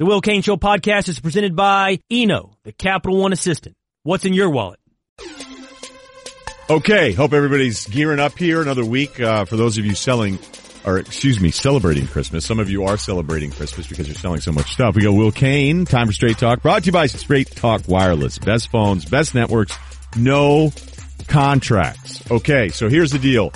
The Will Cain Show podcast is presented by Eno, the Capital One Assistant. What's in your wallet? Okay, hope everybody's gearing up here. Another week uh, for those of you selling, or excuse me, celebrating Christmas. Some of you are celebrating Christmas because you're selling so much stuff. We go Will Cain, time for Straight Talk, brought to you by Straight Talk Wireless. Best phones, best networks, no contracts. Okay, so here's the deal.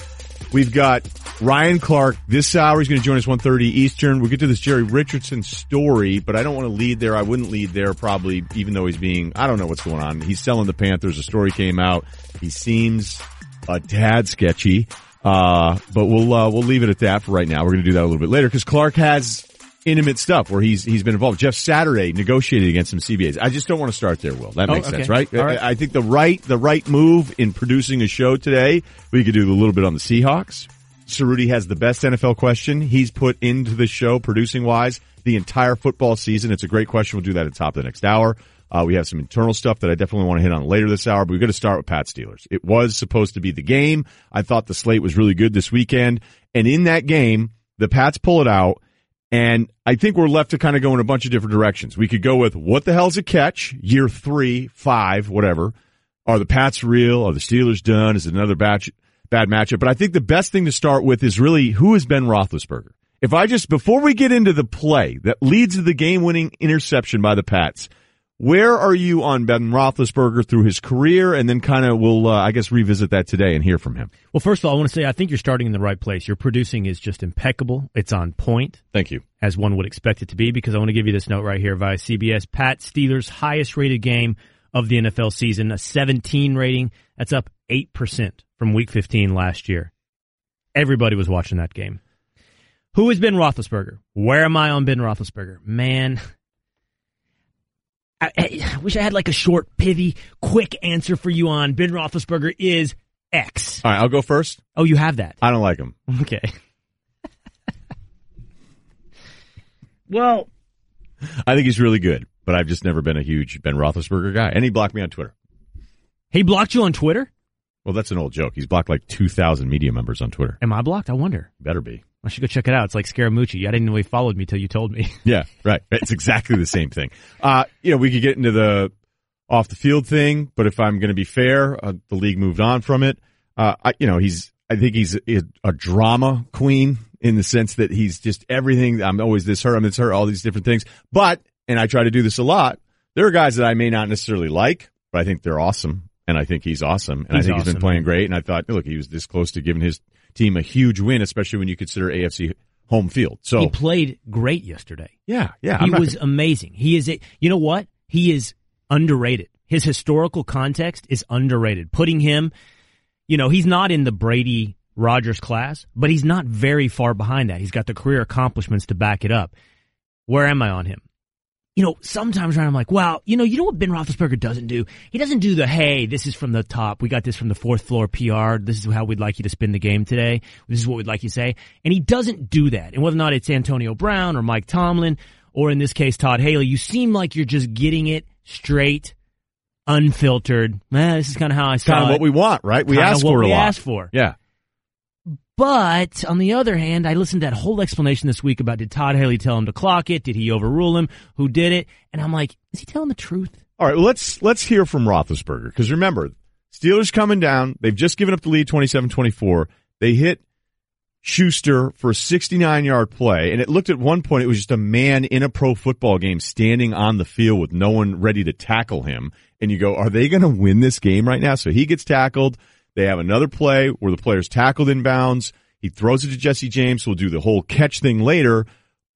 We've got Ryan Clark this hour. He's going to join us 1.30 Eastern. We'll get to this Jerry Richardson story, but I don't want to lead there. I wouldn't lead there probably, even though he's being, I don't know what's going on. He's selling the Panthers. A story came out. He seems a tad sketchy. Uh, but we'll, uh, we'll leave it at that for right now. We're going to do that a little bit later because Clark has intimate stuff where he's he's been involved. Jeff Saturday negotiated against some CBAs. I just don't want to start there, Will. That makes oh, okay. sense, right? right? I, I think the right the right move in producing a show today. We could do a little bit on the Seahawks. Cerruti has the best NFL question he's put into the show producing wise the entire football season. It's a great question. We'll do that at the top of the next hour. Uh, we have some internal stuff that I definitely want to hit on later this hour, but we're going to start with Pat Steelers. It was supposed to be the game. I thought the slate was really good this weekend. And in that game, the Pats pull it out. And I think we're left to kind of go in a bunch of different directions. We could go with what the hell's a catch? Year three, five, whatever. Are the Pats real? Are the Steelers done? Is it another batch, bad matchup? But I think the best thing to start with is really who is Ben Roethlisberger? If I just, before we get into the play that leads to the game winning interception by the Pats, where are you on Ben Roethlisberger through his career, and then kind of we'll, uh, I guess, revisit that today and hear from him. Well, first of all, I want to say I think you're starting in the right place. Your producing is just impeccable. It's on point. Thank you. As one would expect it to be, because I want to give you this note right here via CBS. Pat Steelers' highest rated game of the NFL season, a 17 rating. That's up 8% from week 15 last year. Everybody was watching that game. Who is Ben Roethlisberger? Where am I on Ben Roethlisberger? Man, I, I, wish I had like a short, pithy, quick answer for you on Ben Roethlisberger is X. All right, I'll go first. Oh, you have that. I don't like him. Okay. well, I think he's really good, but I've just never been a huge Ben Roethlisberger guy. And he blocked me on Twitter. He blocked you on Twitter? Well, that's an old joke. He's blocked like 2,000 media members on Twitter. Am I blocked? I wonder. Better be. I should go check it out. It's like Scaramucci. I didn't know he followed me till you told me. yeah, right. It's exactly the same thing. Uh, you know, we could get into the off the field thing, but if I'm going to be fair, uh, the league moved on from it. Uh, I, you know, he's, I think he's a, a, drama queen in the sense that he's just everything. I'm always this her, I'm this her, all these different things. But, and I try to do this a lot, there are guys that I may not necessarily like, but I think they're awesome. And I think he's awesome. And he's I think awesome, he's been playing great. And I thought, look, he was this close to giving his team a huge win, especially when you consider AFC home field. So he played great yesterday. yeah, yeah. he was amazing. He is a, you know what? He is underrated. His historical context is underrated. Putting him, you know, he's not in the Brady Rogers class, but he's not very far behind that. He's got the career accomplishments to back it up. Where am I on him? You know, sometimes I'm like, well, you know, you know what Ben Roethlisberger doesn't do? He doesn't do the, hey, this is from the top. We got this from the fourth floor PR. This is how we'd like you to spin the game today. This is what we'd like you to say. And he doesn't do that. And whether or not it's Antonio Brown or Mike Tomlin, or in this case, Todd Haley, you seem like you're just getting it straight, unfiltered. Man, this is kind of how I saw kind of what we want, right? We what for a we lot. asked for. Yeah. But on the other hand, I listened to that whole explanation this week about did Todd Haley tell him to clock it? Did he overrule him? Who did it? And I'm like, is he telling the truth? All right, well, let's let's hear from Roethlisberger because remember, Steelers coming down. They've just given up the lead 27-24. They hit Schuster for a 69 yard play, and it looked at one point it was just a man in a pro football game standing on the field with no one ready to tackle him. And you go, are they going to win this game right now? So he gets tackled. They have another play where the player's tackled inbounds. He throws it to Jesse James. We'll do the whole catch thing later,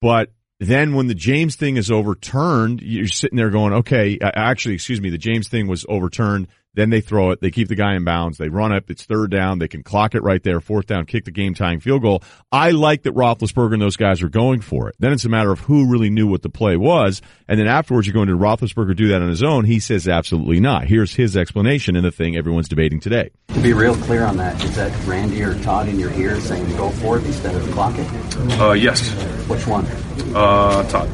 but then when the James thing is overturned, you're sitting there going, okay, actually, excuse me, the James thing was overturned. Then they throw it. They keep the guy in bounds. They run up. It's third down. They can clock it right there. Fourth down, kick the game tying field goal. I like that Roethlisberger and those guys are going for it. Then it's a matter of who really knew what the play was. And then afterwards, you're going to Roethlisberger do that on his own. He says absolutely not. Here's his explanation and the thing everyone's debating today. To be real clear on that, is that Randy or Todd in your ear saying to go for it instead of clock it? Uh, yes, Which one? uh, Todd.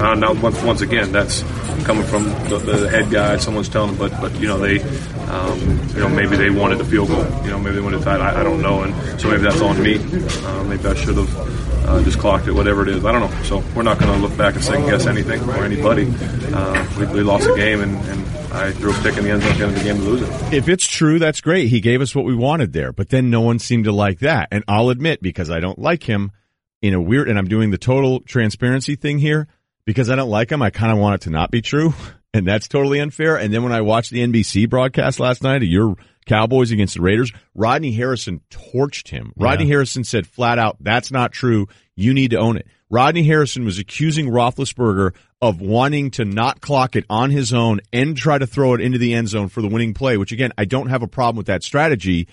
Uh, now, once, once again, that's coming from the, the head guy. Someone's telling them, but but you know they, um, you know maybe they wanted the field goal. You know maybe they wanted to tie. I, I don't know, and so maybe that's on me. Uh, maybe I should have uh, just clocked it, whatever it is. I don't know. So we're not going to look back and second guess anything or anybody. Uh, we, we lost a game, and, and I threw a pick in the end zone at the end of the game to lose it. If it's true, that's great. He gave us what we wanted there, but then no one seemed to like that. And I'll admit, because I don't like him in a weird, and I'm doing the total transparency thing here, because I don't like him, I kind of want it to not be true. And that's totally unfair. And then when I watched the NBC broadcast last night of your Cowboys against the Raiders, Rodney Harrison torched him. Rodney Harrison said flat out, that's not true. You need to own it. Rodney Harrison was accusing Roethlisberger of wanting to not clock it on his own and try to throw it into the end zone for the winning play, which again, I don't have a problem with that strategy.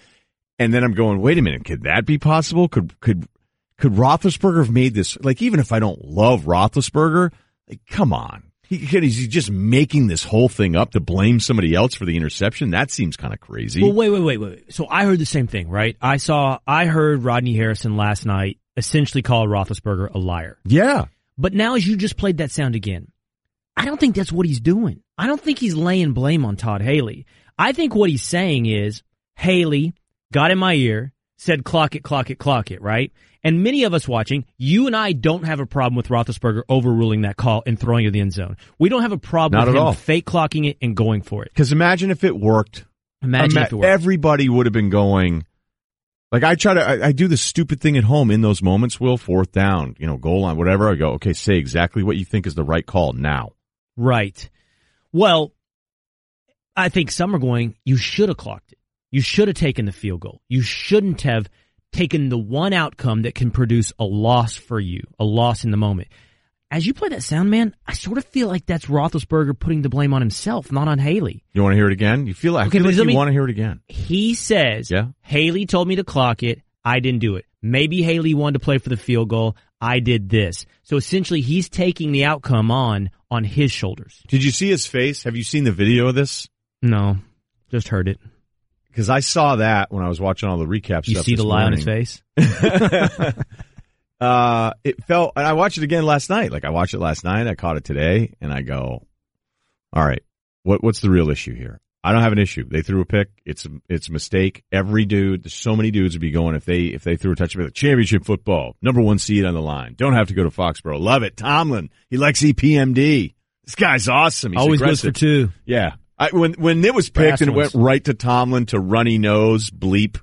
And then I'm going, wait a minute, could that be possible? Could, could, could Roethlisberger have made this? Like, even if I don't love Roethlisberger, like, come on. He, he's just making this whole thing up to blame somebody else for the interception. That seems kind of crazy. Well, wait, wait, wait, wait. So I heard the same thing, right? I saw, I heard Rodney Harrison last night essentially call Roethlisberger a liar. yeah. But now, as you just played that sound again, I don't think that's what he's doing. I don't think he's laying blame on Todd Haley. I think what he's saying is Haley got in my ear, said clock it, clock it, clock it, right? And many of us watching, you and I don't have a problem with Roethlisberger overruling that call and throwing it in the end zone. We don't have a problem Not with at him all. fake clocking it and going for it. Because imagine if it worked. Imagine Ima- if it worked. Everybody would have been going. Like I try to, I, I do the stupid thing at home in those moments. Will fourth down, you know, goal line, whatever. I go, okay, say exactly what you think is the right call now. Right. Well, I think some are going, you should have clocked it. You should have taken the field goal. You shouldn't have taken the one outcome that can produce a loss for you, a loss in the moment. As you play that sound, man, I sort of feel like that's Roethlisberger putting the blame on himself, not on Haley. You want to hear it again? You feel, I Okay, feel like you me- want to hear it again. He says, Yeah. Haley told me to clock it. I didn't do it. Maybe Haley wanted to play for the field goal. I did this. So essentially, he's taking the outcome on on his shoulders. Did you see his face? Have you seen the video of this? No, just heard it. Because I saw that when I was watching all the recaps. You see the lie on his face. uh, it felt, and I watched it again last night. Like I watched it last night. I caught it today, and I go, "All right, what what's the real issue here? I don't have an issue. They threw a pick. It's a, it's a mistake. Every dude, there's so many dudes would be going if they if they threw a touchdown. Like, Championship football, number one seed on the line. Don't have to go to Foxborough. Love it. Tomlin, he likes EPMD. This guy's awesome. He's Always goes for two. Yeah. I, when when it was picked Brass and it went right to Tomlin to runny nose bleep,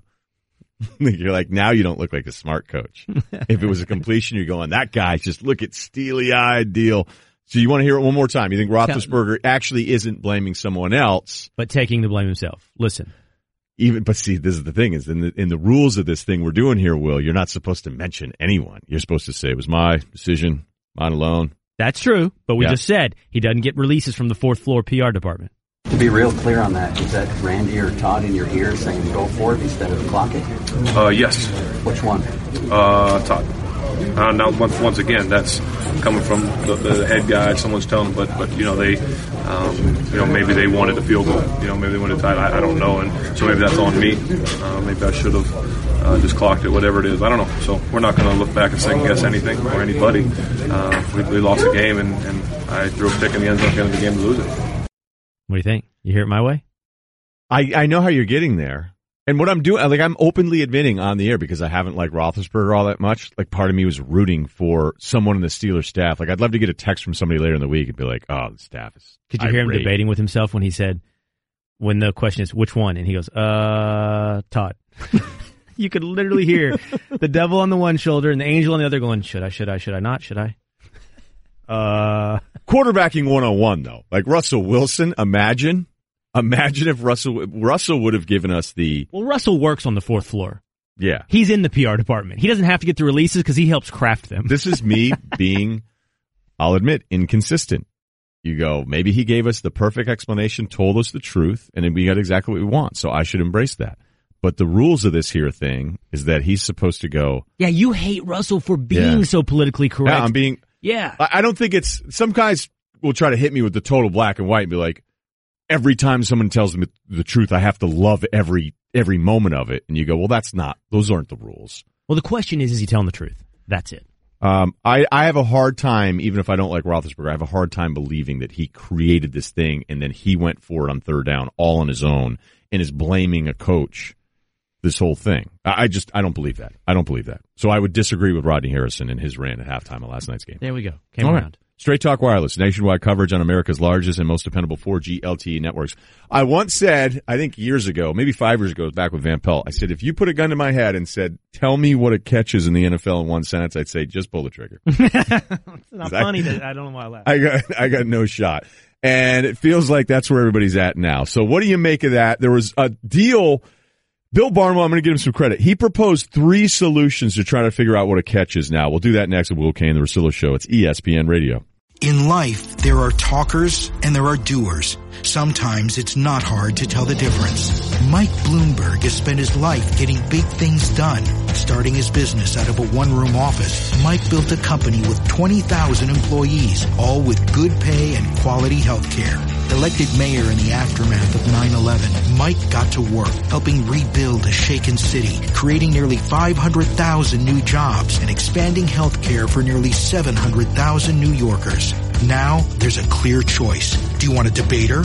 you're like, now you don't look like a smart coach. if it was a completion, you're going, that guy just look at steely eyed deal. So you want to hear it one more time? You think Roethlisberger actually isn't blaming someone else? but taking the blame himself. Listen, Even, but see, this is the thing: is in the in the rules of this thing we're doing here, Will, you're not supposed to mention anyone. You're supposed to say it was my decision, mine alone. that's true, but we Yeah. just said he doesn't get releases from the fourth floor PR department. To be real clear on that, is that Randy or Todd in your ear saying go for it instead of clock it? Uh, yes, Which one? uh, Todd. Uh, now, once, once again, that's coming from the, the head guy. Someone's telling them, but but you know they, um, you know maybe they wanted the field goal. You know maybe they wanted to tie. I, I don't know, and so maybe that's on me. Uh, maybe I should have uh, just clocked it, whatever it is. I don't know. So we're not going to look back and second guess anything or anybody. Uh, we, we lost a game, and, and I threw a pick in the end zone at the end of the game to lose it. What do you think? You hear it my way? I, I know how you're getting there. And what I'm doing, like I'm openly admitting on the air because I haven't liked Roethlisberger all that much. Like part of me was rooting for someone in the Steelers staff. Like I'd love to get a text from somebody later in the week and be like, "Oh, the staff is." Could you hear him debating with himself when he said, when the question is, which one? And he goes, uh, Todd. you could literally hear the devil on the one shoulder and the angel on the other going, should I, should I, should I not, should I? Uh, Quarterbacking 101 though. Like Russell Wilson, imagine, imagine if Russell Russell would have given us the well, Russell works on the fourth floor. yeah. He's in the PR department. He doesn't have to get the releases because he helps craft them. This is me being, I'll admit, inconsistent. You go, maybe he gave us the perfect explanation, told us the truth, and then we got exactly what we want. So I should embrace that. But the rules of this here thing is that he's supposed to go, Yeah, you hate Russell for being Yeah. so politically correct. yeah, I'm being, yeah. I don't think it's, some guys will try to hit me with the total black and white and be like, every time someone tells me the truth, I have to love every, every moment of it. And you go, well, that's not, those aren't the rules. Well, the question is, is he telling the truth? That's it. Um, I, I have a hard time, even if I don't like Roethlisberger, I have a hard time believing that he created this thing and then he went for it on third down all on his own and is blaming a coach this whole thing. I, I just I don't believe that. I don't believe that. So I would disagree with Rodney Harrison in his rant at halftime of last night's game. There we go. Came All right. around. Straight Talk Wireless, nationwide coverage on America's largest and most dependable 4G LTE networks. I once said, I think years ago, maybe five years ago, back with Van Pelt, I said, if you put a gun to my head and said, tell me what it catches in the NFL in one sentence, I'd say, just pull the trigger. It's not I- funny. That, I don't know why I laughed. I got, I got no shot. And it feels like that's where everybody's at now. So what do you make of that? There was a deal. Bill Barnwell, I'm going to give him some credit. He proposed three solutions to try to figure out what a catch is now. We'll do that next with Will Cain, the Russillo Show. It's ESPN Radio. In life, there are talkers and there are doers. Sometimes it's not hard to tell the difference. Mike Bloomberg has spent his life getting big things done. Starting his business out of a one-room office, Mike built a company with 20,000 employees, all with good pay and quality health care. Elected mayor in the aftermath of 9-11, Mike got to work helping rebuild a shaken city, creating nearly 500,000 new jobs and expanding health care for nearly 700,000 New Yorkers. Now, there's a clear choice. Do you want a debater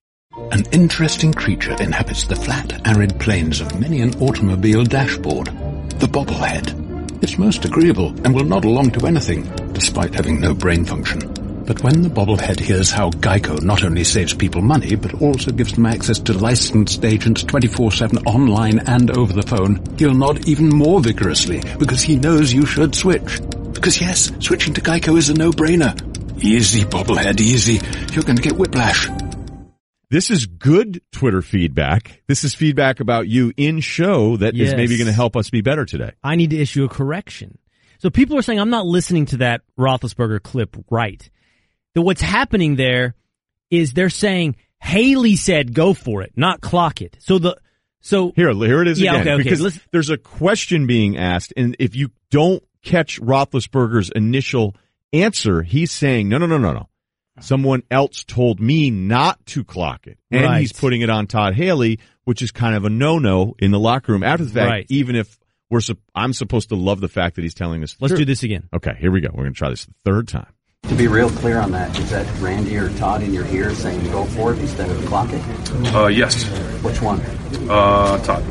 An interesting creature inhabits the flat, arid plains of many an automobile dashboard. The bobblehead. It's most agreeable and will nod along to anything, despite having no brain function. But when the bobblehead hears how Geico not only saves people money, but also gives them access to licensed agents 24-7 online and over the phone, he'll nod even more vigorously because he knows you should switch. Because yes, switching to Geico is a no-brainer. Easy, bobblehead, easy. You're going to get whiplash. This is good Twitter feedback. This is feedback about you in show that is Yes. maybe going to help us be better today. I need to issue a correction. So people are saying I'm not listening to that Roethlisberger clip right. The what's happening there is they're saying Haley said go for it, not clock it. So the so Here, here it is Yeah, again. okay, okay. Because Let's- there's a question being asked, and if you don't catch Roethlisberger's initial answer, he's saying, no, no, no, no, no. Someone else told me not to clock it. And Right. he's putting it on Todd Haley, which is kind of a no-no in the locker room after the fact, Right. even if we're, sup- I'm supposed to love the fact that he's telling us let's truth. do this again. Okay, here we go. We're going to try this the third time. To be real clear on that, is that Randy or Todd in your ear saying go for it instead of clock it? Uh, yes, Which one? uh, Todd.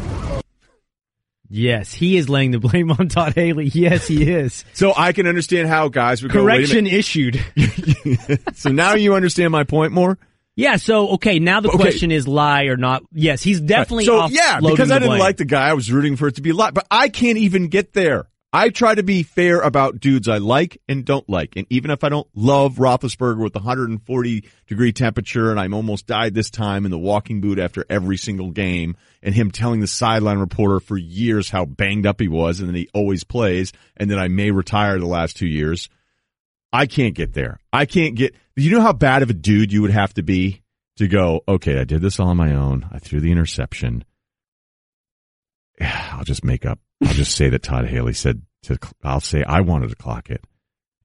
Yes, he is laying the blame on Todd Haley. Yes, he is. So I can understand how guys would go, Correction issued. So now you understand my point more? Yeah, so okay, now the Okay. question is lie or not. Yes, he's definitely so off yeah because I didn't like the guy. I was rooting for it to be a lie, but I can't even get there. I try to be fair about dudes I like and don't like, and even if I don't love Roethlisberger with 140 degree temperature, and I'm almost died this time in the walking boot after every single game, and him telling the sideline reporter for years how banged up he was, and then he always plays, and then I may retire the last two years. I can't get there. I can't get. You know how bad of a dude you would have to be to go. Okay, I did this all on my own. I threw the interception. I'll just make up. I'll just say that Todd Haley said to. I'll say I wanted to clock it,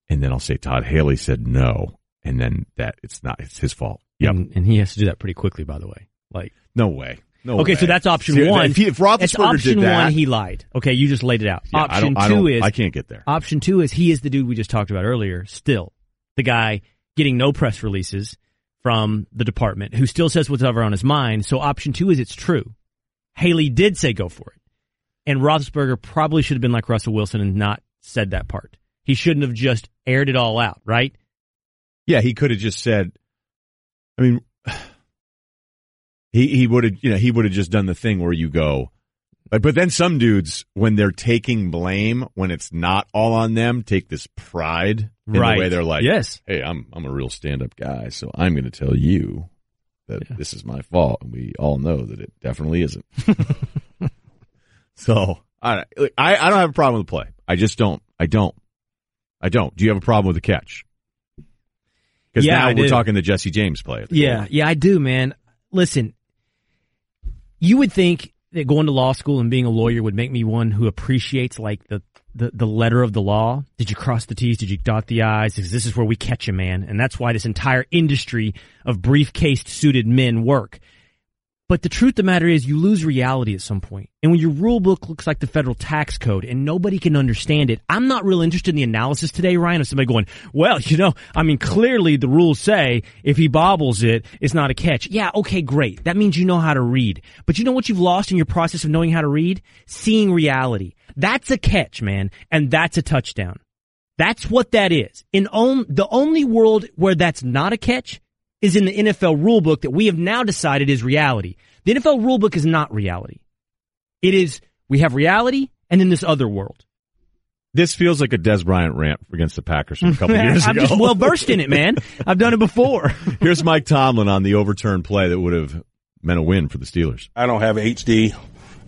and then I'll say Todd Haley said no, and then that it's not. It's his fault. Yep. and, and he has to do that pretty quickly, by the way. Like, No way. No. okay, way. so that's option See, one. If, he, if It's Roethlisberger option did that, one. He lied. Okay, you just laid it out. yeah, I option don't, I two is I can't get there. Option two is he is the dude we just talked about earlier, still. The guy getting no press releases from the department who still says whatever on his mind. So option two is it's true. Haley did say go for it. And Roethlisberger probably should have been like Russell Wilson and not said that part. He shouldn't have just aired it all out, right? Yeah, he could have just said. I mean, he he would have you know he would have just done the thing where you go, but but then some dudes when they're taking blame when it's not all on them take this pride in Right. the way they're like, Yes. hey, I'm I'm a real stand up guy, so I'm going to tell you that Yeah. this is my fault, and we all know that it definitely isn't. so I I I don't have a problem with the play. I just don't. I don't. I don't. Do you have a problem with the catch? Because Yeah, now I we're do. talking the Jesse James play. Yeah, yeah, I do, man. Listen, you would think that going to law school and being a lawyer would make me one who appreciates like the, the, the letter of the law. Did you cross the T's? Did you dot the I's? Because this is where we catch a man. And that's why this entire industry of briefcased suited men work. But the truth of the matter is you lose reality at some point. And when your rule book looks like the federal tax code and nobody can understand it, I'm not real interested in the analysis today, Ryan, of somebody going, well, you know, I mean, clearly the rules say if he bobbles it, it's not a catch. Yeah, okay, great. That means you know how to read. But you know what you've lost in your process of knowing how to read? Seeing reality. That's a catch, man. And that's a touchdown. That's what that is. In on, the only world where that's not a catch is in the NFL rulebook that we have now decided is reality. The NFL rulebook is not reality. It is, we have reality and then this other world. This feels like a Dez Bryant rant against the Packers from a couple years I'm ago. just well versed in it, man. I've done it before. Here's Mike Tomlin on the overturned play that would have meant a win for the Steelers. I don't have HD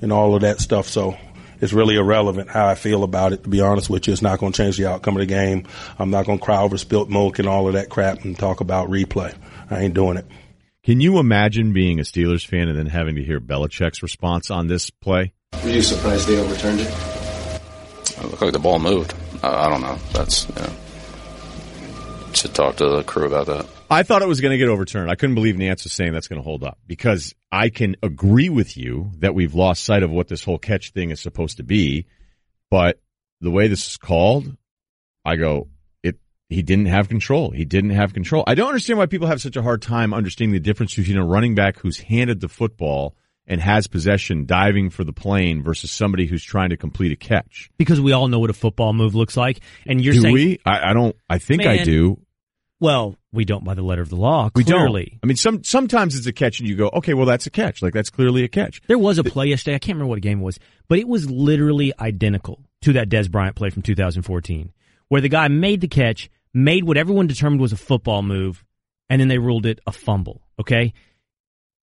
and all of that stuff, so it's really irrelevant how I feel about it. To be honest with you, it's not going to change the outcome of the game. I'm not going to cry over spilt milk and all of that crap and talk about replay. I ain't doing it. Can you imagine being a Steelers fan and then having to hear Belichick's response on this play? Were you surprised they overturned it? It looked like the ball moved. I, I don't know. That's, you know, should talk to the crew about that. I thought it was going to get overturned. I couldn't believe Nantz was saying that's going to hold up because I can agree with you that we've lost sight of what this whole catch thing is supposed to be. But the way this is called, I go, it, he didn't have control. He didn't have control. I don't understand why people have such a hard time understanding the difference between a running back who's handed the football and has possession diving for the plane versus somebody who's trying to complete a catch. Because we all know what a football move looks like. And you're do saying, we? I, I don't, I think I do. well, we don't by the letter of the law. We don't. I mean, some sometimes it's a catch, and you go, okay, well, that's a catch. Like that's clearly a catch. There was a play yesterday. I can't remember what game it was, but it was literally identical to that Dez Bryant play from 2014, where the guy made the catch, made what everyone determined was a football move, and then they ruled it a fumble. Okay.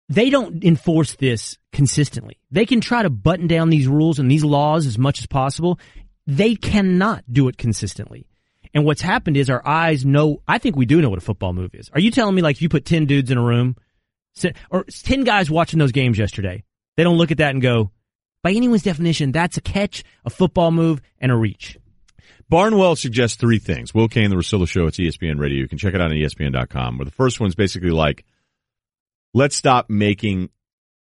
They don't enforce this consistently. They can try to button down these rules and these laws as much as possible. They cannot do it consistently. And what's happened is our eyes know, I think we do know what a football move is. Are you telling me like if you put 10 dudes in a room, or 10 guys watching those games yesterday, they don't look at that and go, by anyone's definition, that's a catch, a football move, and a reach. Barnwell suggests three things. Will Cain, the Russillo Show, it's ESPN Radio. You can check it out on ESPN.com. Where the first one's basically like, let's stop making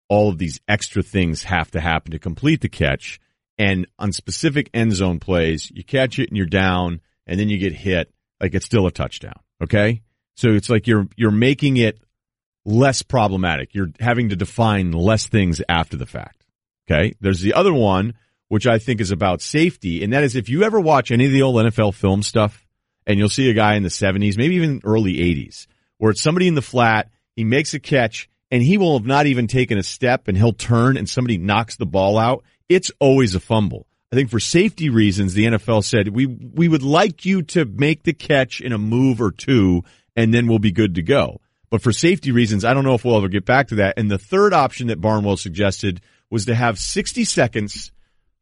all of these extra things have to happen to complete the catch. And on specific end zone plays, you catch it and you're down, and then you get hit. Like it's still a touchdown. Okay, so it's like you're you're making it less problematic. You're having to define less things after the fact. Okay. There's the other one, which I think is about safety. And that is if you ever watch any of the old NFL film stuff and you'll see a guy in the 70s, maybe even early 80s, where it's somebody in the flat, he makes a catch and he will have not even taken a step and he'll turn and somebody knocks the ball out. It's always a fumble. I think for safety reasons, the NFL said we, we would like you to make the catch in a move or two and then we'll be good to go. But for safety reasons, I don't know if we'll ever get back to that. And the third option that Barnwell suggested was to have 60 seconds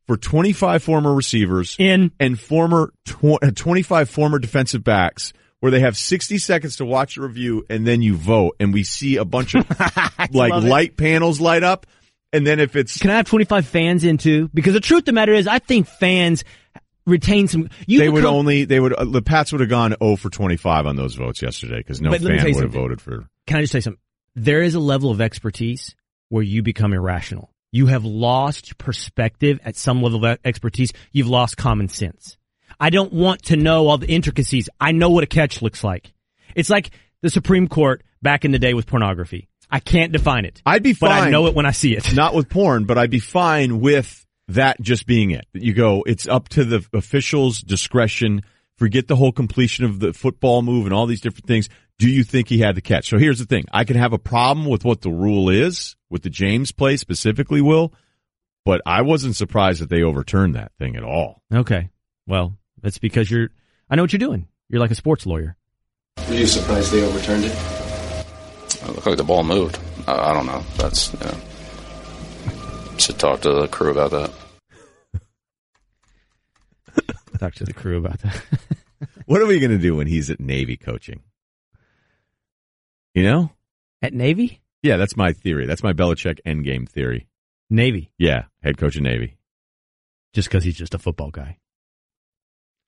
for 25 former receivers In and former tw- uh, 25 former defensive backs where they have 60 seconds to watch a review and then you vote and we see a bunch of like love it. light panels light up. And then if it's Can I have 25 fans in too? Because the truth of the matter is, I think fans retain some. You they would only they would uh, the Pats would have gone 0 for 25 on those votes yesterday because no But let me fan would have voted for. Can I just say something? There is a level of expertise where you become irrational. You have lost perspective at some level of expertise. You've lost common sense. I don't want to know all the intricacies. I know what a catch looks like. It's like the Supreme Court back in the day with pornography. I can't define it. I'd be fine. but I know it when I see it. not with porn, but I'd be fine with that just being it. You go, it's up to the official's discretion. Forget the whole completion of the football move and all these different things. Do you think he had the catch? So here's the thing. I can have a problem with what the rule is with the James play specifically, Will, but I wasn't surprised that they overturned that thing at all. Okay. Well, that's because you're, I know what you're doing. You're like a sports lawyer. Were you surprised they overturned it? It looked like the ball moved. I, I don't know. That's, you know, should talk to the crew about that. Talk to the crew about that. What are we going to do when he's at Navy coaching? You know? At Navy? Yeah, that's my theory. That's my Belichick endgame theory. Navy, Yeah, head coach of Navy. just because he's just a football guy.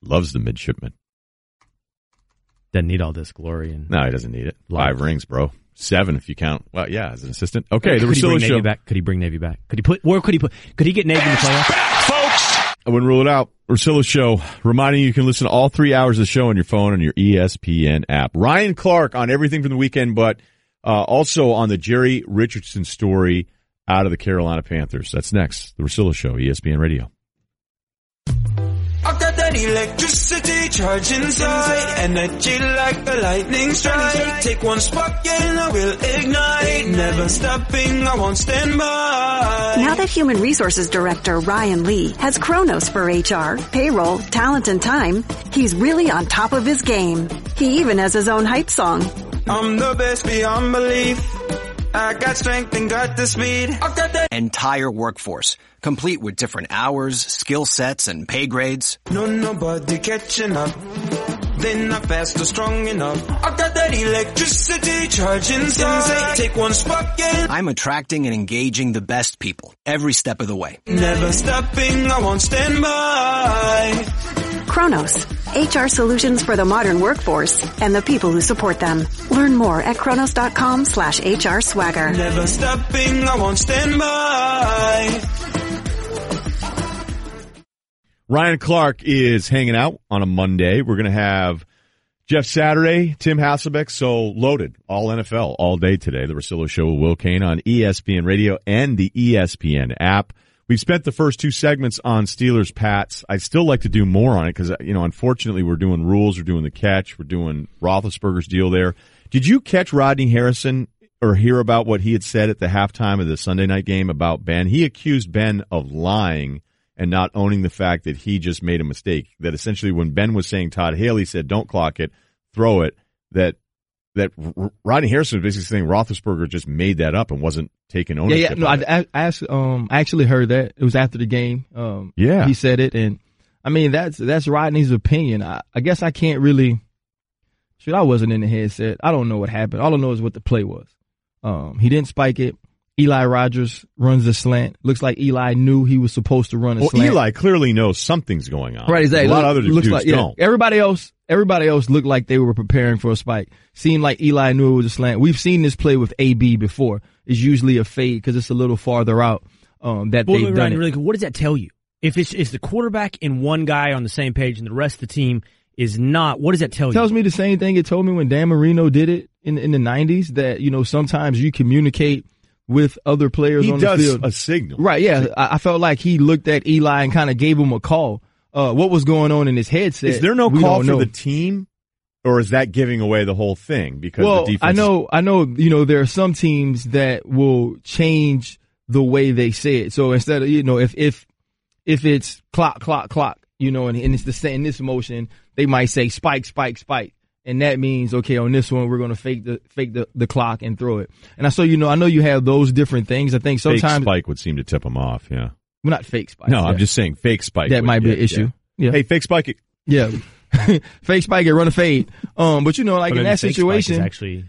Loves the midshipman. Doesn't need all this glory and No, he doesn't need it. Love. Five rings, bro. Seven if you count. Well, yeah, as an assistant. Okay, the could he bring Russillo Navy show. back? Could he bring Navy back? Could he put? Where could he put? Could he get Navy in the playoffs? Folks I wouldn't rule it out. Russillo Show, reminding you you can listen to all three hours of the show on your phone on your ESPN app. Ryan Clark on everything from the weekend, but uh, also on the Jerry Richardson story out of the Carolina Panthers. That's next. The Russillo Show, ESPN Radio. Got electricity charge inside, energy like a lightning strike. Take one spark and I will ignite. Never stopping, I won't stand by. Now that Human Resources Director Ryan Lee has Kronos for HR, payroll, talent, and time, he's really on top of his game. He even has his own hype song. I'm the best beyond belief. I got strength and got the speed. I've got that entire workforce, complete with different hours, skill sets, and pay grades. no nobody catching up. They're not fast or strong enough. I got that electricity charging inside. Take one spark and I'm attracting and engaging the best people every step of the way. never stopping, I won't stand by. Kronos, HR solutions for the modern workforce and the people who support them. Learn more at kronos.com slash HR swagger. Never stopping, I won't stand by. Ryan Clark is hanging out on a Monday. We're going to have Jeff Saturday, Tim Hasselbeck, so loaded. All NFL all day today. The Russillo Show with Will Cain on ESPN Radio and the ESPN app. We've spent the first two segments on Steelers Pats. I'd still like to do more on it because, you know, unfortunately we're doing rules, we're doing the catch, we're doing Roethlisberger's deal there. Did you catch Rodney Harrison or hear about what he had said at the halftime of the Sunday night game about Ben? He accused Ben of lying and not owning the fact that he just made a mistake. That essentially, when Ben was saying Todd Haley said, "Don't clock it, throw it," that that Rodney Harrison was basically saying Roethlisberger just made that up and wasn't taking ownership. yeah. No, of I, it. I, I actually, um, I actually heard that. It was after the game. Um, Yeah. he said it, and I mean that's that's Rodney's opinion. I, I guess I can't really. Shoot, I wasn't in the headset. I don't know what happened. All I know is what the play was. Um, he didn't spike it. Eli Rogers runs the slant. Looks like Eli knew he was supposed to run a well, slant. Eli clearly knows something's going on. Right, exactly. A lot of other looks dudes like, yeah. don't. Everybody else, everybody else looked like they were preparing for a spike. Seemed like Eli knew it was a slant. We've seen this play with AB before. It's usually a fade because it's a little farther out. Um, that Well, they've wait, done Ryan, it. really quick, what does that tell you? If it's is the quarterback and one guy on the same page and the rest of the team is not, what does that tell you? tells me the same thing it told me when Dan Marino did it in in the nineties that you know sometimes you communicate with other players He on the field. a signal. Right, yeah. I, I felt like he looked at Eli and kind of gave him a call. Uh, what was going on in his headset? Is there no we call for know. the team, or is that giving away the whole thing? Because well, the defense I know, I know, you know, there are some teams that will change the way they say it. So instead of, you know, if, if, if it's clock, clock, clock, you know, and, and it's the same, in this motion, they might say spike, spike, spike. And that means, okay, on this one, we're going to fake the, fake the, the clock and throw it. And I saw, you know, I know you have those different things. I think sometimes fake sometimes, spike would seem to tip them off. Yeah. well, not fake spike. No, yeah. I'm just saying fake spike. That would- might be yeah, an issue. Yeah. Hey, fake spike. it. Yeah. fake spike and run a fade. Um, but you know, like But in that fake spike is situation, actually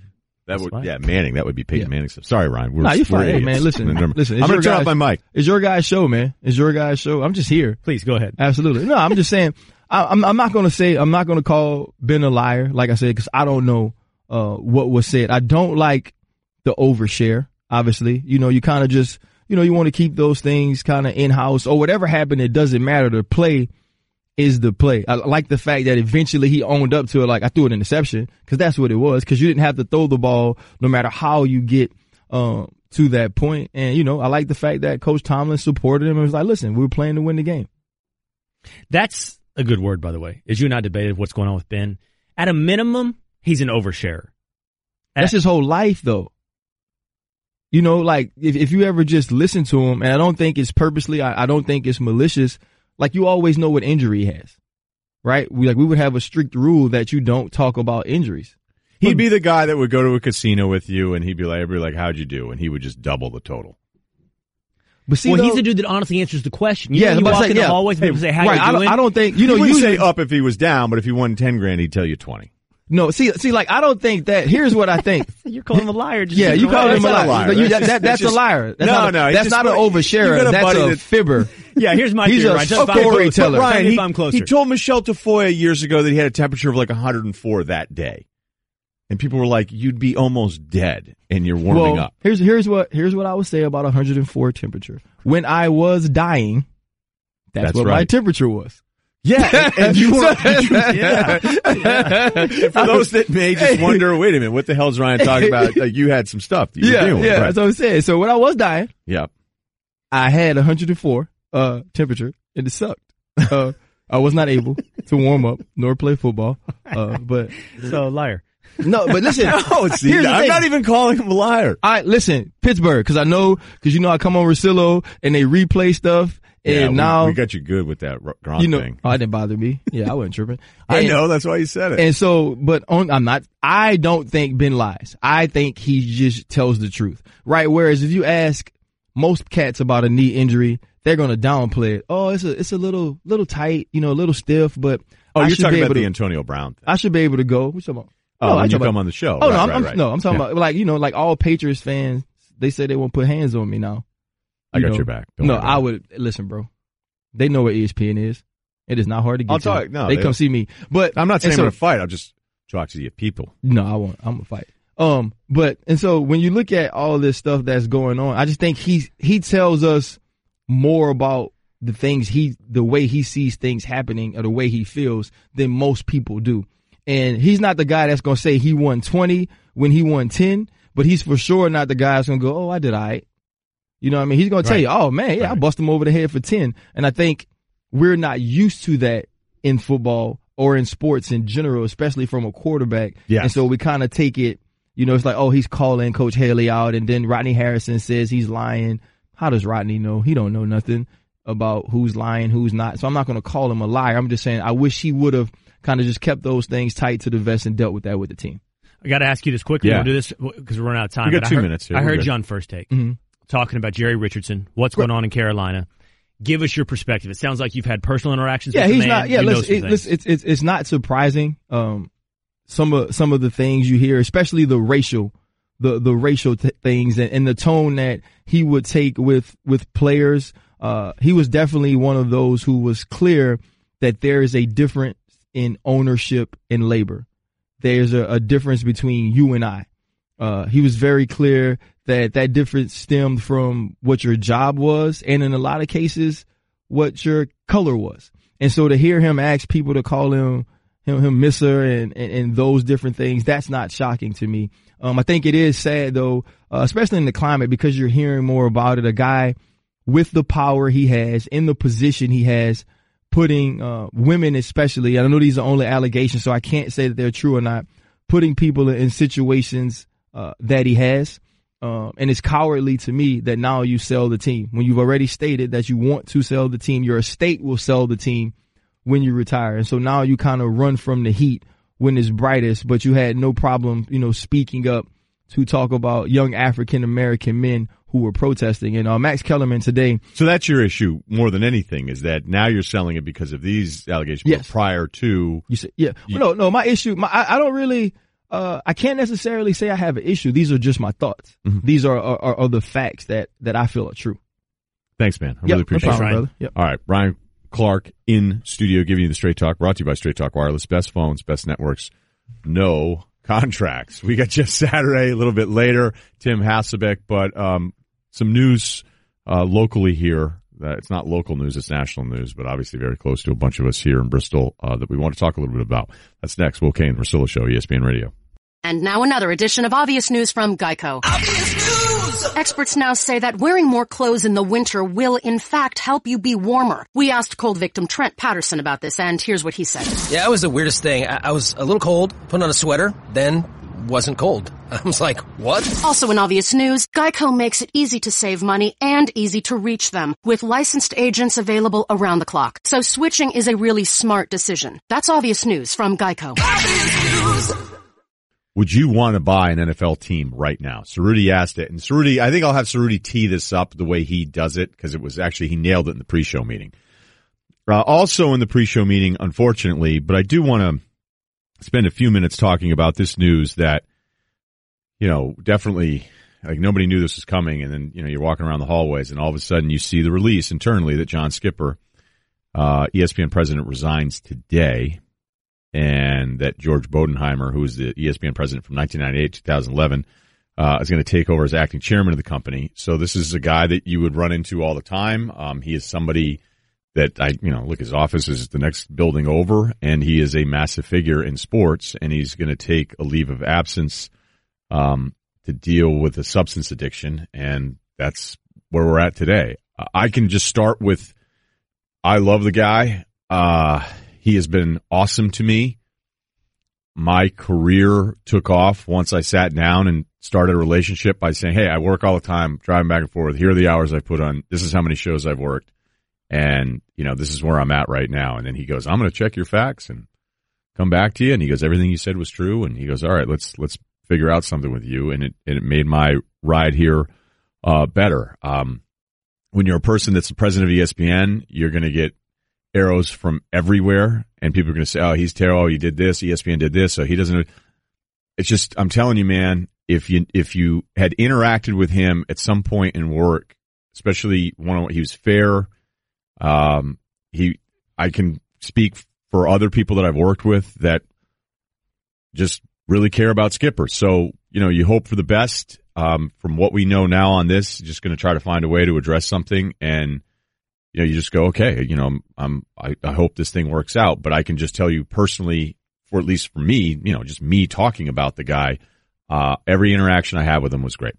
That would, yeah, Manning. That would be Peyton Yeah. Manning stuff. Sorry, Ryan. We're, Nah, you're we're fine. Hey, man, listen, listen. I'm it's gonna turn off guys- my mic. It's your guys' show, man. It's your guys' show. I'm just here. please go ahead. Absolutely. No, I'm just saying. I, I'm I'm not gonna say I'm not gonna call Ben a liar, like I said, because I don't know uh what was said. I don't like the overshare. Obviously, you know, you kind of just you know you want to keep those things kind of in house or whatever happened. It doesn't matter. The play is the play. I like the fact that eventually he owned up to it. Like I threw an interception because that's what it was. Because you didn't have to throw the ball no matter how you get um to that point. And you know, I like the fact that Coach Tomlin supported him and was like, "Listen, we are playing to win the game." That's a good word, by the way. is you and I debated what's going on with Ben, at a minimum, he's an oversharer. That's his whole life, though. You know, like if if you ever just listen to him, and I don't think it's purposely, I, I don't think it's malicious. Like you always know what injury he has, right? We like we would have a strict rule that you don't talk about injuries. He'd be the guy that would go to a casino with you, and he'd be like, "I'd be like, how'd you do?" And he would just double the total. But see, well, though- he's the dude that honestly answers the question. You Yeah, know, you I walk say- in the yeah. hallways, people say, "How right, you I don't. I don't think you You know. know, wouldn't Usually, say up if he was down, but if he won ten grand, he'd tell you twenty. No, see, see, like I don't think that. Here's what I think. You're calling him a liar. Just yeah, you call him a liar. liar. You- That's that- just- that- that's that's a liar. That's No, not a, no, that's just- not an you oversharer. That's a that- fibber. Yeah, here's my He's theory. a Ryan. Just if story closer. teller. Ryan, if he, I'm closer. he told Michelle Tafoya years ago that he had a temperature of like 104 that day. And people were like, you'd be almost dead and you're warming well, up. Here's here's what here's what I would say about 104 temperature. When I was dying, that's, That's what my temperature was. Yeah, and, and you were. yeah. And for those that may just wonder, wait a minute, what the hell is Ryan talking about? Like you had some stuff. That you yeah, were dealing yeah, right? that's what I'm saying. So when I was dying, yeah. I had 104 uh temperature and it sucked. Uh, I was not able to warm up nor play football. Uh, but So liar. No, but listen. No, see, here's the I'm thing. not even calling him a liar. I listen, Pittsburgh, because I know, because you know I come on Russillo and they replay stuff, and Yeah, we- now we, got you good with that Gronk you know, thing. oh, it didn't bother me. Yeah, I wasn't tripping. I And- know that's why you said it. And so, but on, I'm not, I don't think Ben lies. I think he just tells the truth, right? Whereas if you ask most cats about a knee injury, they're going to downplay it. Oh, it's a, it's a little, little tight, you know, a little stiff, but oh, I you're talking about able the Antonio Brown thing. I should be able to go. What you about? Oh, No, when I you talking come about- on the show. Oh Right, no, I'm, right, I'm- right. no, I'm talking Yeah. about like you know, like all Patriots fans. They say they won't put hands on me now. I got know, your back. Don't no, I would listen, bro. They know what ESPN is. It is not hard to get. I'll to. talk- no, they, they- come see me, but I'm not saying so- I'm going to fight. I'll just talk to you people. no, I won't. I'm gonna fight. Um, but and so when you look at all this stuff that's going on, I just think he he tells us more about the things he the way he sees things happening or the way he feels than most people do. And he's not the guy that's gonna say he won 20 when he won 10, but he's for sure not the guy that's gonna go, oh, I did all right. You know what I mean? He's gonna tell you, oh man, yeah, I Right. bust him over the head for 10. And I think we're not used to that in football or in sports in general, especially from a quarterback. Yes. And so we kind of take it, you know, it's like, oh, he's calling Coach Haley out, and then Rodney Harrison says he's lying. How does Rodney know? He don't know nothing about who's lying, who's not. So I'm not going to call him a liar. I'm just saying I wish he would have kind of just kept those things tight to the vest and dealt with that with the team. I got to ask you this quickly. Yeah. We'll do this because we're running out of time. We got but I two heard- minutes here. I heard. John first take Mhm. talking about Jerry Richardson. What's going on in Carolina? Give us your perspective. It sounds like you've had personal interactions. Yeah, with the he's man. not. Yeah, listen, it, listen, it's it's it's not surprising. Um, some of some of the things you hear, especially the racial, the the racial t- things and, and the tone that he would take with with players. Uh, he was definitely one of those who was clear that there is a difference in ownership and labor. There's a, a difference between you and I. Uh, he was very clear that that difference stemmed from what your job was, and in a lot of cases, what your color was. And so to hear him ask people to call him him, him and, and and those different things, that's not shocking to me. Um, I think it is sad though, uh, especially in the climate, because you're hearing more about it. A guy with the power he has, in the position he has, putting uh, women especially. I know these are only allegations, so I can't say that they're true or not. Putting people in situations uh, that he has. Um, and it's cowardly to me that now you sell the team when you've already stated that you want to sell the team. Your estate will sell the team when you retire. And so now you kind of run from the heat when it's brightest, but you had no problem, you know, speaking up to talk about young African American men who were protesting. And uh, Max Kellerman today, So that's your issue more than anything is that now you're selling it because of these allegations. but Yes. prior to you said, yeah, no, no, my issue, my, I, I don't really, uh, I can't necessarily say I have an issue. These are just my thoughts. Mm-hmm. These are, are, are the facts that, that I feel are true. Thanks, man. I Yep, really no appreciate problem, it. brother. Yep. All right, Brian Clark in studio giving you the straight talk. Brought to you by Straight Talk Wireless. Best phones, best networks, no contracts. We got Jeff Saturday a little bit later. Tim Hasselbeck, but um, some news uh, locally here. Uh, it's not local news; it's national news, but obviously very close to a bunch of us here in Bristol uh, that we want to talk a little bit about. That's next. Will Cain, Russillo Show, ESPN Radio. And now another edition of Obvious News from Geico. Obvious News! Experts now say that wearing more clothes in the winter will in fact help you be warmer. We asked cold victim Trent Patterson about this and here's what he said. Yeah, it was the weirdest thing. I, I was a little cold, put on a sweater, then wasn't cold. I was like, what? Also in Obvious News, Geico makes it easy to save money and easy to reach them with licensed agents available around the clock. So switching is a really smart decision. That's Obvious News from Geico. Would you want to buy an NFL team right now? Cerruti asked it, and Cerruti, I think I'll have Cerruti tee this up the way he does it because it was actually he nailed it in the pre-show meeting. Uh, also in the pre-show meeting, unfortunately, but I do want to spend a few minutes talking about this news that, you know, definitely like nobody knew this was coming. And then, you know, you're walking around the hallways and all of a sudden you see the release internally that John Skipper, uh, ESPN president resigns today and that George Bodenheimer, who was the ESPN president from 1998 to 2011, uh, is going to take over as acting chairman of the company. So this is a guy that you would run into all the time. Um, he is somebody that I, you know, look, his office is the next building over and he is a massive figure in sports and he's going to take a leave of absence, um, to deal with a substance addiction. And that's where we're at today. I can just start with, I love the guy. Uh, he has been awesome to me. My career took off once I sat down and started a relationship by saying, Hey, I work all the time, driving back and forth. Here are the hours I put on. This is how many shows I've worked. And, you know, this is where I'm at right now. And then he goes, I'm going to check your facts and come back to you. And he goes, everything you said was true. And he goes, all right, let's, let's figure out something with you. And it, and it made my ride here, uh, better. Um, when you're a person that's the president of ESPN, you're going to get arrows from everywhere and people are going to say, Oh, he's terrible. He did this. ESPN did this. So he doesn't, it's just, I'm telling you, man, if you, if you had interacted with him at some point in work, especially one, he was fair um, he, I can speak for other people that I've worked with that just really care about Skipper. So, you know, you hope for the best. Um, from what we know now on this, just going to try to find a way to address something and, you know, you just go, okay, you know, I'm, I, I hope this thing works out, but I can just tell you personally, for at least for me, you know, just me talking about the guy, uh, every interaction I had with him was great.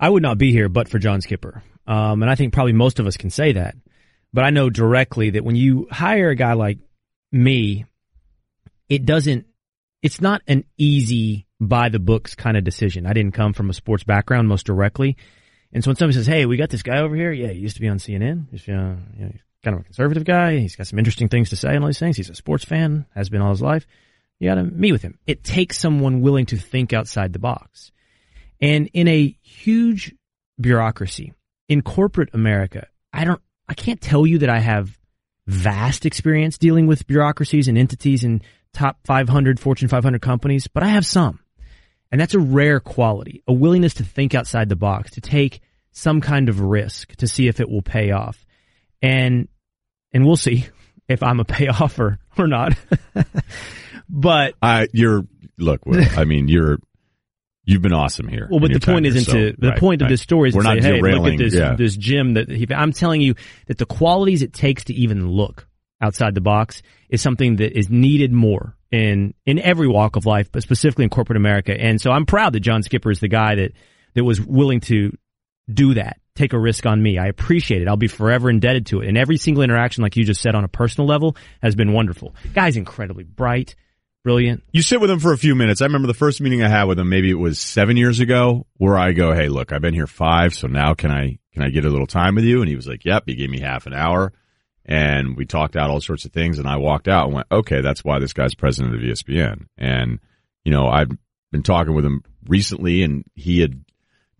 I would not be here but for John Skipper. Um, and I think probably most of us can say that. But I know directly that when you hire a guy like me, it doesn't, it's not an easy by the books kind of decision. I didn't come from a sports background most directly. And so when somebody says, Hey, we got this guy over here. Yeah, he used to be on CNN. He's, uh, you know, he's kind of a conservative guy. He's got some interesting things to say and all these things. He's a sports fan, has been all his life. You got to meet with him. It takes someone willing to think outside the box. And in a huge bureaucracy in corporate America, I don't, I can't tell you that I have vast experience dealing with bureaucracies and entities and top 500 Fortune 500 companies, but I have some. And that's a rare quality, a willingness to think outside the box, to take some kind of risk to see if it will pay off. And, and we'll see if I'm a payoff or, or not. but uh, you're, look, I mean, you're, You've been awesome here. Well, but the point isn't so, to the right, point of right. this story is We're to not say, hey, look at this yeah. this gym that he, I'm telling you that the qualities it takes to even look outside the box is something that is needed more in in every walk of life, but specifically in corporate America. And so I'm proud that John Skipper is the guy that that was willing to do that, take a risk on me. I appreciate it. I'll be forever indebted to it. And every single interaction, like you just said, on a personal level, has been wonderful. Guy's incredibly bright brilliant. You sit with him for a few minutes. I remember the first meeting I had with him, maybe it was seven years ago, where I go, Hey, look, I've been here five. So now can I, can I get a little time with you? And he was like, yep. He gave me half an hour and we talked out all sorts of things. And I walked out and went, okay, that's why this guy's president of ESPN. And, you know, I've been talking with him recently and he had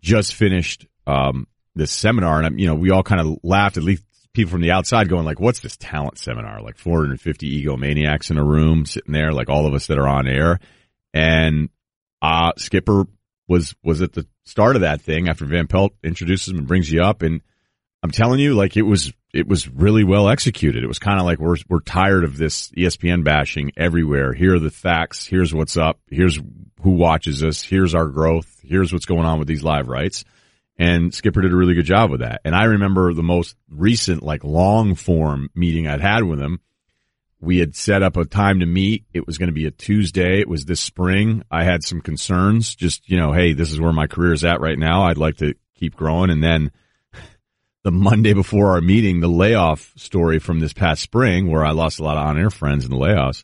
just finished, um, this seminar and, I'm you know, we all kind of laughed, at least people from the outside going like, what's this talent seminar? Like 450 egomaniacs in a room sitting there, like all of us that are on air. And, uh, Skipper was, was at the start of that thing after Van Pelt introduces him and brings you up. And I'm telling you, like it was, it was really well executed. It was kind of like we're, we're tired of this ESPN bashing everywhere. Here are the facts. Here's what's up. Here's who watches us. Here's our growth. Here's what's going on with these live rights. And Skipper did a really good job with that. And I remember the most recent, like long form meeting I'd had with him. We had set up a time to meet. It was going to be a Tuesday. It was this spring. I had some concerns. Just, you know, hey, this is where my career is at right now. I'd like to keep growing. And then the Monday before our meeting, the layoff story from this past spring where I lost a lot of on air friends in the layoffs,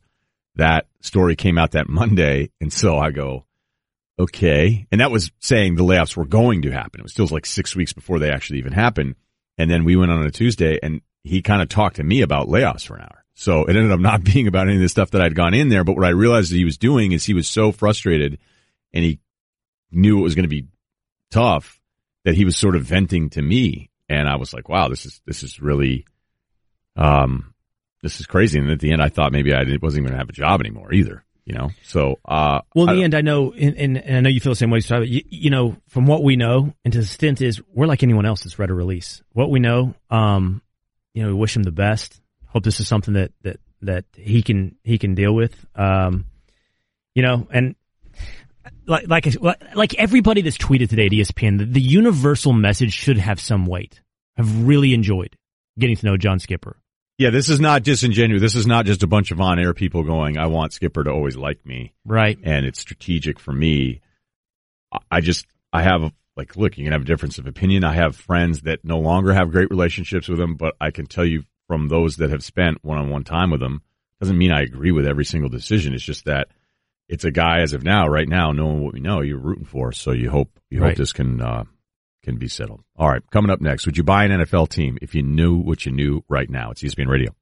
that story came out that Monday. And so I go, Okay. And that was saying the layoffs were going to happen. It was still like six weeks before they actually even happened. And then we went on a Tuesday and he kind of talked to me about layoffs for an hour. So it ended up not being about any of the stuff that I'd gone in there. But what I realized that he was doing is he was so frustrated and he knew it was going to be tough that he was sort of venting to me. And I was like, wow, this is, this is really, um, this is crazy. And at the end, I thought maybe I wasn't going to have a job anymore either. You know, so uh, Well, in the end, I know, and, and, and I know you feel the same way. So, you, you know, from what we know, and to the stint is, we're like anyone else that's read a release. What we know, um, you know, we wish him the best. Hope this is something that that that he can he can deal with. Um, you know, and like like like everybody that's tweeted today at ESPN, the, the universal message should have some weight. I've really enjoyed getting to know John Skipper. Yeah, this is not disingenuous. This is not just a bunch of on-air people going, "I want Skipper to always like me," right? And it's strategic for me. I- just, I have like, look, you can have a difference of opinion. I have friends that no longer have great relationships with them, but I can tell you from those that have spent one-on-one time with them, doesn't mean I agree with every single decision. It's just that it's a guy as of now, right now, knowing what we know, you're rooting for. So you hope, you hope this can, uh, can be settled. All right. Coming up next, would you buy an NFL team if you knew what you knew right now? It's ESPN Radio.